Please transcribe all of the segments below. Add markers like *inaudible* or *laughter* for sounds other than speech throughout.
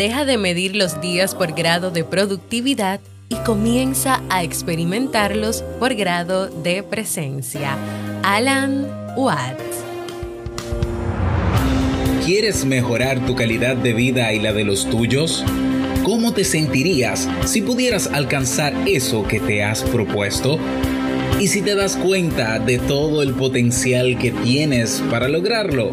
Deja de medir los días por grado de productividad y comienza a experimentarlos por grado de presencia. Alan Watts. ¿Quieres mejorar tu calidad de vida y la de los tuyos? ¿Cómo te sentirías si pudieras alcanzar eso que te has propuesto? ¿Y si te das cuenta de todo el potencial que tienes para lograrlo?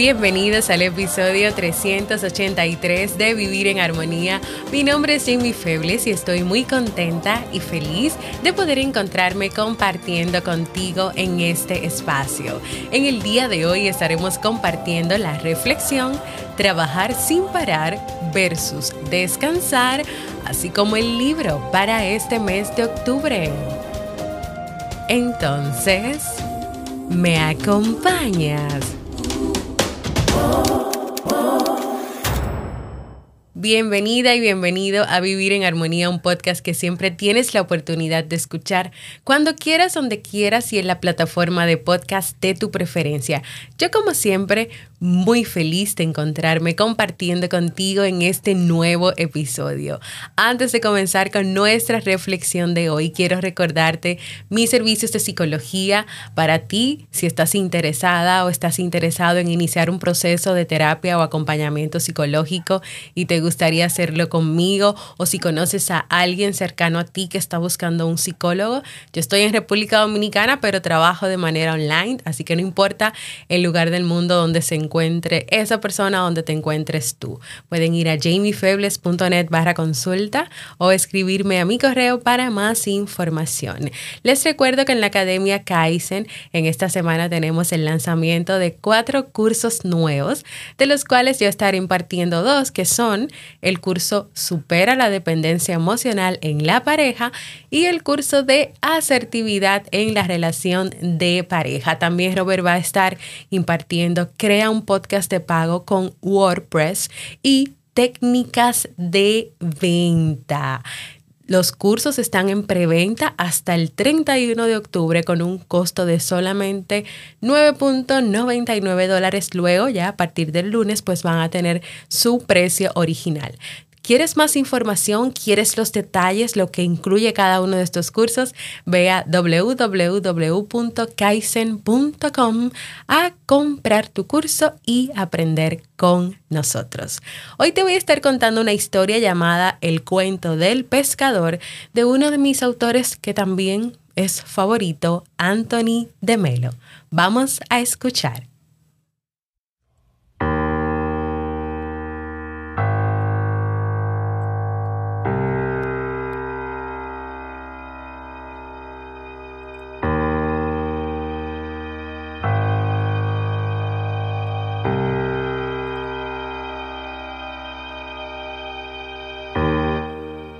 Bienvenidos al episodio 383 de Vivir en Armonía. Mi nombre es Jamie Febles y estoy muy contenta y feliz de poder encontrarme compartiendo contigo en este espacio. En el día de hoy estaremos compartiendo la reflexión Trabajar sin parar versus descansar, así como el libro para este mes de octubre. Entonces, ¿me acompañas? Bienvenida y bienvenido a Vivir en Armonía, un podcast que siempre tienes la oportunidad de escuchar cuando quieras, donde quieras y en la plataforma de podcast de tu preferencia. Yo como siempre muy feliz de encontrarme compartiendo contigo en este nuevo episodio. Antes de comenzar con nuestra reflexión de hoy, quiero recordarte mis servicios de psicología para ti si estás interesada o estás interesado en iniciar un proceso de terapia o acompañamiento psicológico y te gustaría hacerlo conmigo o si conoces a alguien cercano a ti que está buscando un psicólogo. Yo estoy en República Dominicana, pero trabajo de manera online, así que no importa el lugar del mundo donde se encuentre esa persona donde te encuentres tú. Pueden ir a jamiefebles.net barra consulta o escribirme a mi correo para más información. Les recuerdo que en la Academia Kaizen en esta semana tenemos el lanzamiento de cuatro cursos nuevos, de los cuales yo estaré impartiendo dos, que son el curso Supera la dependencia emocional en la pareja y el curso de asertividad en la relación de pareja. También Robert va a estar impartiendo Crea un podcast de pago con WordPress y técnicas de venta. Los cursos están en preventa hasta el 31 de octubre con un costo de solamente 9.99 dólares. Luego, ya a partir del lunes, pues van a tener su precio original. ¿Quieres más información? ¿Quieres los detalles, lo que incluye cada uno de estos cursos? Ve a www.kaizen.com a comprar tu curso y aprender con nosotros. Hoy te voy a estar contando una historia llamada El cuento del pescador de uno de mis autores que también es favorito, Anthony de Melo. Vamos a escuchar.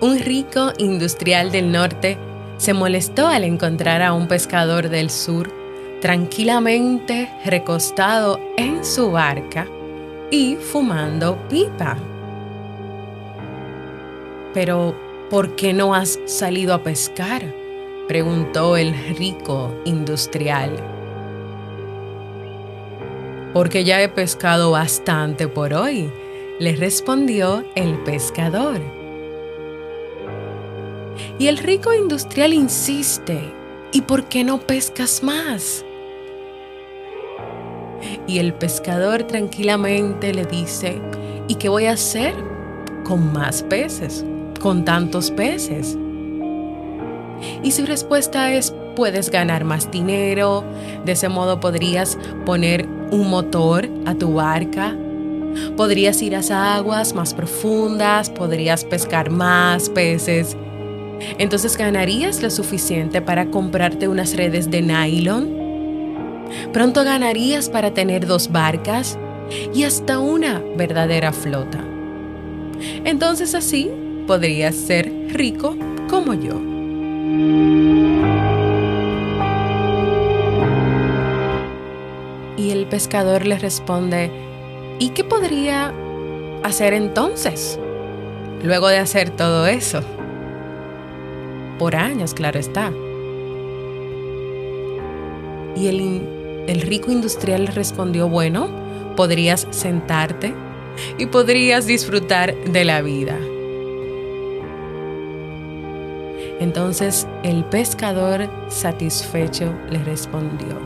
Un rico industrial del norte se molestó al encontrar a un pescador del sur tranquilamente recostado en su barca y fumando pipa. Pero, ¿por qué no has salido a pescar? preguntó el rico industrial. Porque ya he pescado bastante por hoy, le respondió el pescador. Y el rico industrial insiste, ¿y por qué no pescas más? Y el pescador tranquilamente le dice, ¿y qué voy a hacer con más peces? Con tantos peces. Y su respuesta es, puedes ganar más dinero, de ese modo podrías poner un motor a tu barca, podrías ir a aguas más profundas, podrías pescar más peces. Entonces ganarías lo suficiente para comprarte unas redes de nylon. Pronto ganarías para tener dos barcas y hasta una verdadera flota. Entonces así podrías ser rico como yo. Y el pescador le responde, ¿y qué podría hacer entonces? Luego de hacer todo eso. Por años, claro está. Y el, rico industrial respondió, bueno, podrías sentarte y podrías disfrutar de la vida. Entonces el pescador satisfecho le respondió,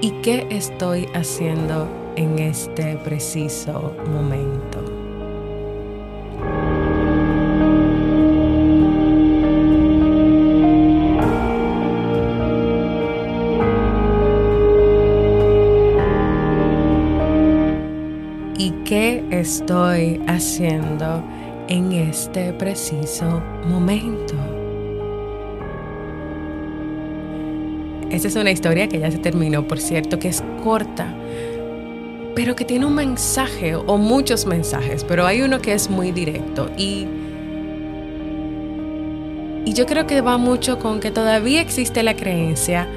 ¿y qué estoy haciendo en este preciso momento? Estoy haciendo en este preciso momento. Esta es una historia que ya se terminó, por cierto, que es corta, pero que tiene un mensaje o muchos mensajes, pero hay uno que es muy directo y, y yo creo que va mucho con que todavía existe la creencia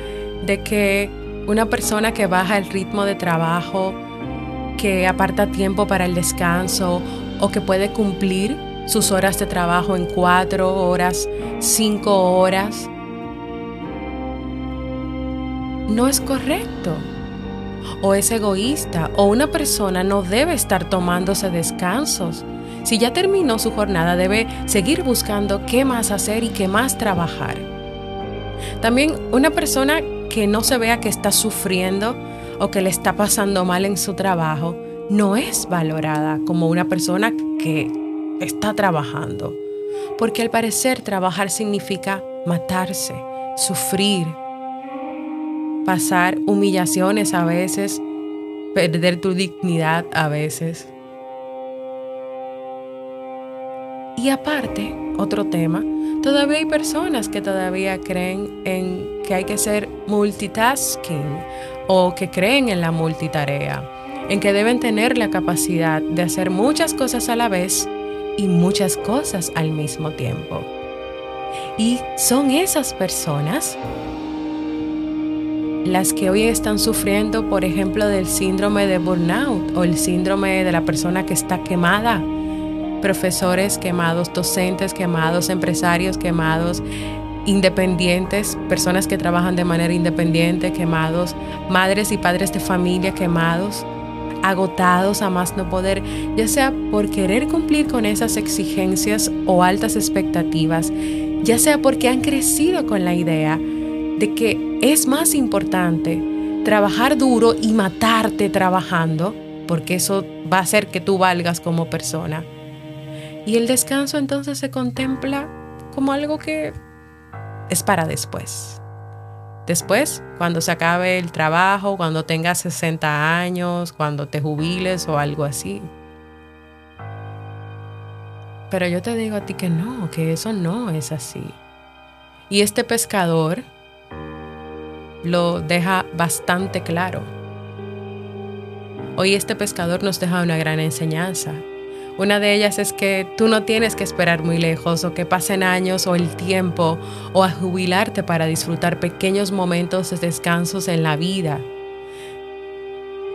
de que una persona que baja el ritmo de trabajo, que aparta tiempo para el descanso o que puede cumplir sus horas de trabajo en cuatro horas, cinco horas, no es correcto. O es egoísta, o una persona no debe estar tomándose descansos. Si ya terminó su jornada, debe seguir buscando qué más hacer y qué más trabajar. También una persona que no se vea que está sufriendo o que le está pasando mal en su trabajo, no es valorada como una persona que está trabajando. Porque al parecer trabajar significa matarse, sufrir, pasar humillaciones a veces, perder tu dignidad a veces. Y aparte, otro tema, todavía hay personas que todavía creen en que hay que ser multitasking o que creen en la multitarea en que deben tener la capacidad de hacer muchas cosas a la vez y muchas cosas al mismo tiempo. Y son esas personas las que hoy están sufriendo, por ejemplo, del síndrome de burnout o el síndrome de la persona que está quemada. Profesores quemados, docentes quemados, empresarios quemados, independientes, personas que trabajan de manera independiente quemados, madres y padres de familia quemados agotados a más no poder, ya sea por querer cumplir con esas exigencias o altas expectativas, ya sea porque han crecido con la idea de que es más importante trabajar duro y matarte trabajando, porque eso va a hacer que tú valgas como persona. Y el descanso entonces se contempla como algo que es para después. Después, cuando se acabe el trabajo, cuando tengas 60 años, cuando te jubiles o algo así. Pero yo te digo a ti que no, que eso no es así. Y este pescador lo deja bastante claro. Hoy este pescador nos deja una gran enseñanza. Una de ellas es que tú no tienes que esperar muy lejos o que pasen años o el tiempo o a jubilarte para disfrutar pequeños momentos de descansos en la vida.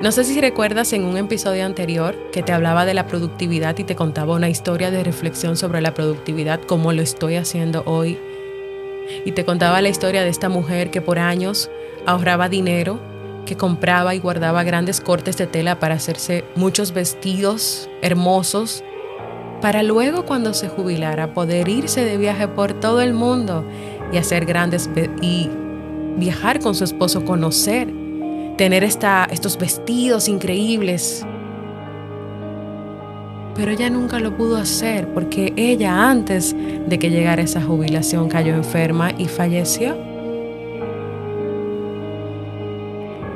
No sé si recuerdas en un episodio anterior que te hablaba de la productividad y te contaba una historia de reflexión sobre la productividad como lo estoy haciendo hoy. Y te contaba la historia de esta mujer que por años ahorraba dinero que compraba y guardaba grandes cortes de tela para hacerse muchos vestidos hermosos, para luego cuando se jubilara poder irse de viaje por todo el mundo y hacer grandes y viajar con su esposo, conocer, tener esta, estos vestidos increíbles. pero ella nunca lo pudo hacer porque ella antes de que llegara esa jubilación cayó enferma y falleció.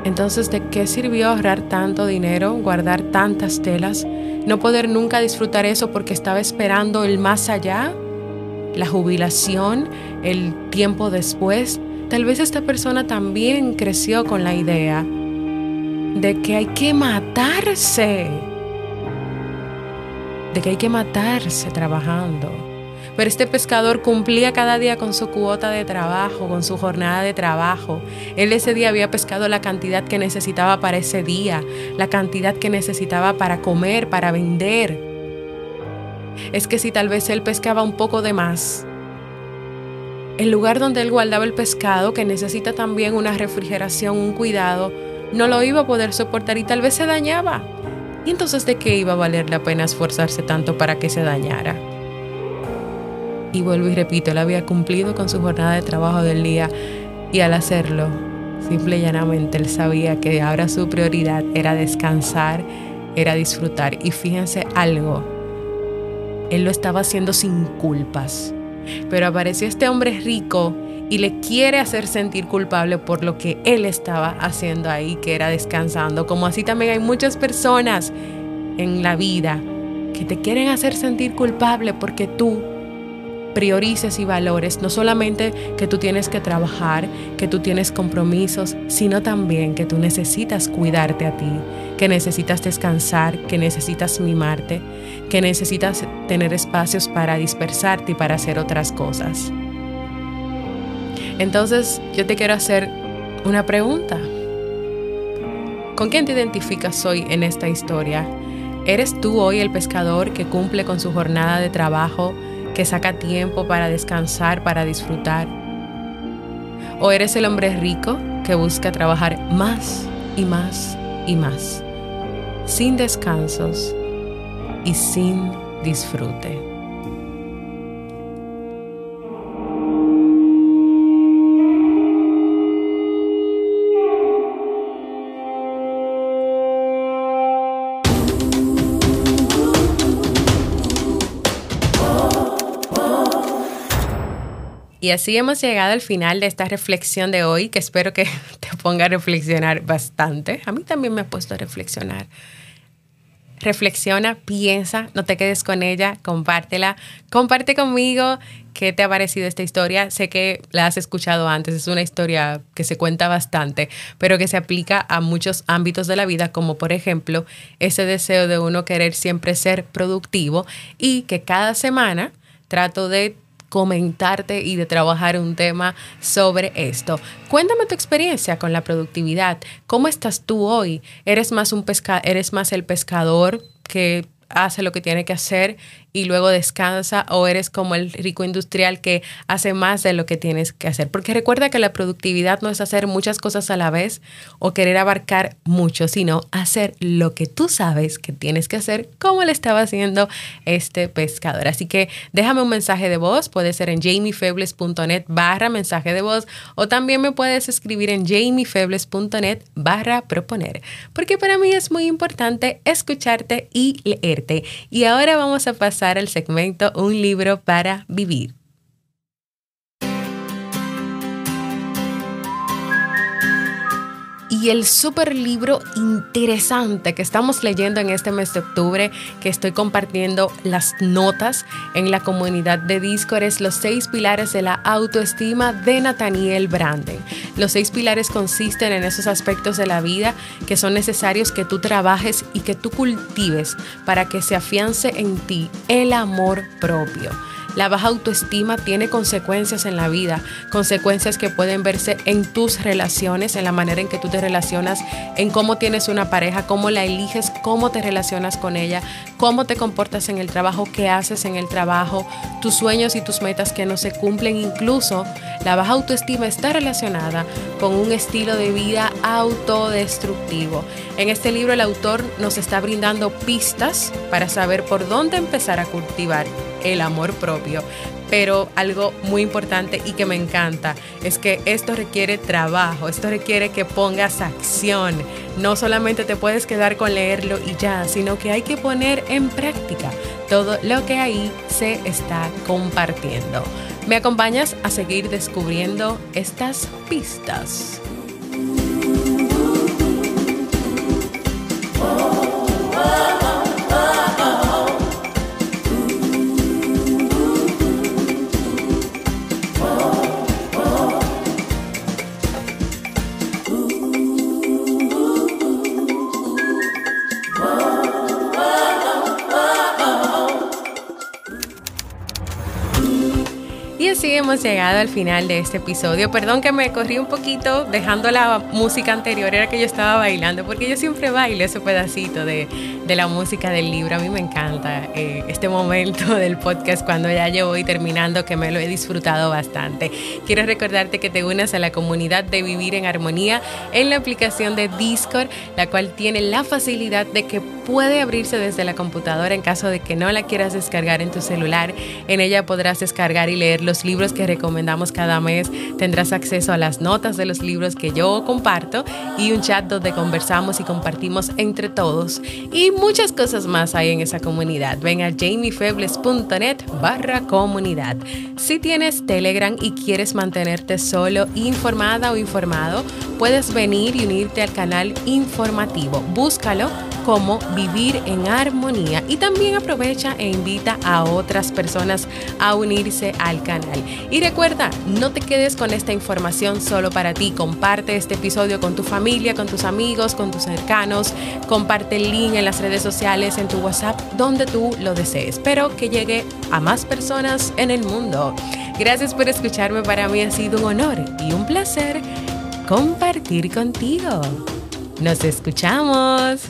Entonces, ¿de qué sirvió ahorrar tanto dinero, guardar tantas telas, no poder nunca disfrutar eso porque estaba esperando el más allá, la jubilación, el tiempo después? Tal vez esta persona también creció con la idea de que hay que matarse de que hay que matarse trabajando. Pero este pescador cumplía cada día con su cuota de trabajo, con su jornada de trabajo. Él ese día había pescado la cantidad que necesitaba para ese día, la cantidad que necesitaba para comer, para vender. Es que si tal vez él pescaba un poco de más, el lugar donde él guardaba el pescado, que necesita también una refrigeración, un cuidado, no lo iba a poder soportar y tal vez se dañaba. ¿Y entonces de qué iba a valer la pena esforzarse tanto para que se dañara? Y vuelvo y repito, él había cumplido con su jornada de trabajo del día y al hacerlo, simple y llanamente, él sabía que ahora su prioridad era descansar, era disfrutar. Y fíjense algo, él lo estaba haciendo sin culpas. Pero apareció este hombre rico y le quiere hacer sentir culpable por lo que él estaba haciendo ahí, que era descansando. Como así también hay muchas personas en la vida que te quieren hacer sentir culpable porque tú priorices y valores no solamente que tú tienes que trabajar, que tú tienes compromisos, sino también que tú necesitas cuidarte a ti, que necesitas descansar, que necesitas mimarte, que necesitas tener espacios para dispersarte y para hacer otras cosas. Entonces yo te quiero hacer una pregunta. ¿Con quién te identificas hoy en esta historia? ¿Eres tú hoy el pescador que cumple con su jornada de trabajo, que saca tiempo para descansar, para disfrutar? ¿O eres el hombre rico que busca trabajar más y más y más, sin descansos y sin disfrute? Y así hemos llegado al final de esta reflexión de hoy, que espero que *laughs* te ponga a reflexionar bastante. A mí también me ha puesto a reflexionar. Reflexiona, piensa, no te quedes con ella, compártela. Comparte conmigo qué te ha parecido esta historia. Sé que la has escuchado antes, es una historia que se cuenta bastante, pero que se aplica a muchos ámbitos de la vida, como por ejemplo ese deseo de uno querer siempre ser productivo y que cada semana trato de comentarte y de trabajar un tema sobre esto. Cuéntame tu experiencia con la productividad. ¿Cómo estás tú hoy? ¿Eres más un pesca eres más el pescador que hace lo que tiene que hacer y luego descansa o eres como el rico industrial que hace más de lo que tienes que hacer. Porque recuerda que la productividad no es hacer muchas cosas a la vez o querer abarcar mucho, sino hacer lo que tú sabes que tienes que hacer como le estaba haciendo este pescador. Así que déjame un mensaje de voz, puede ser en jamiefebles.net barra mensaje de voz o también me puedes escribir en jamiefebles.net barra proponer. Porque para mí es muy importante escucharte y leerte. Y ahora vamos a pasar el segmento Un libro para vivir. Y el super libro interesante que estamos leyendo en este mes de octubre, que estoy compartiendo las notas en la comunidad de Discord, es Los seis pilares de la autoestima de Nathaniel Branden. Los seis pilares consisten en esos aspectos de la vida que son necesarios que tú trabajes y que tú cultives para que se afiance en ti el amor propio. La baja autoestima tiene consecuencias en la vida, consecuencias que pueden verse en tus relaciones, en la manera en que tú te relacionas, en cómo tienes una pareja, cómo la eliges, cómo te relacionas con ella, cómo te comportas en el trabajo, qué haces en el trabajo, tus sueños y tus metas que no se cumplen. Incluso la baja autoestima está relacionada con un estilo de vida autodestructivo. En este libro el autor nos está brindando pistas para saber por dónde empezar a cultivar el amor propio. pero algo muy importante y que me encanta es que esto requiere trabajo, esto requiere que pongas acción. No solamente te puedes quedar con leerlo y ya, sino que hay que poner en práctica todo lo que ahí se está compartiendo. ¿Me acompañas a seguir descubriendo estas pistas? Hemos llegado al final de este episodio. Perdón que me corrí un poquito dejando la música anterior, era que yo estaba bailando, porque yo siempre bailo ese pedacito de, de la música del libro. A mí me encanta eh, este momento *laughs* del podcast cuando ya yo voy terminando, que me lo he disfrutado bastante. Quiero recordarte que te unas a la comunidad de Vivir en Armonía en la aplicación de Discord, la cual tiene la facilidad de que puede abrirse desde la computadora en caso de que no la quieras descargar en tu celular. En ella podrás descargar y leer los libros que recomendamos cada mes. Tendrás acceso a las notas de los libros que yo comparto y un chat donde conversamos y compartimos entre todos. Y muchas cosas más hay en esa comunidad. Ven a jamiefebles.net barra comunidad. Si tienes Telegram y quieres mantenerte solo informada o informado, puedes venir y unirte al canal informativo. Búscalo como Vivir en Armonía y también aprovecha e invita a otras personas a unirse al canal. Y recuerda, no te quedes con esta información solo para ti. Comparte este episodio con tu familia, con tus amigos, con tus cercanos. Comparte el link en las redes sociales, en tu WhatsApp, donde tú lo desees. Espero que llegue a más personas en el mundo. Gracias por escucharme. Para mí ha sido un honor y un placer compartir contigo. Nos escuchamos.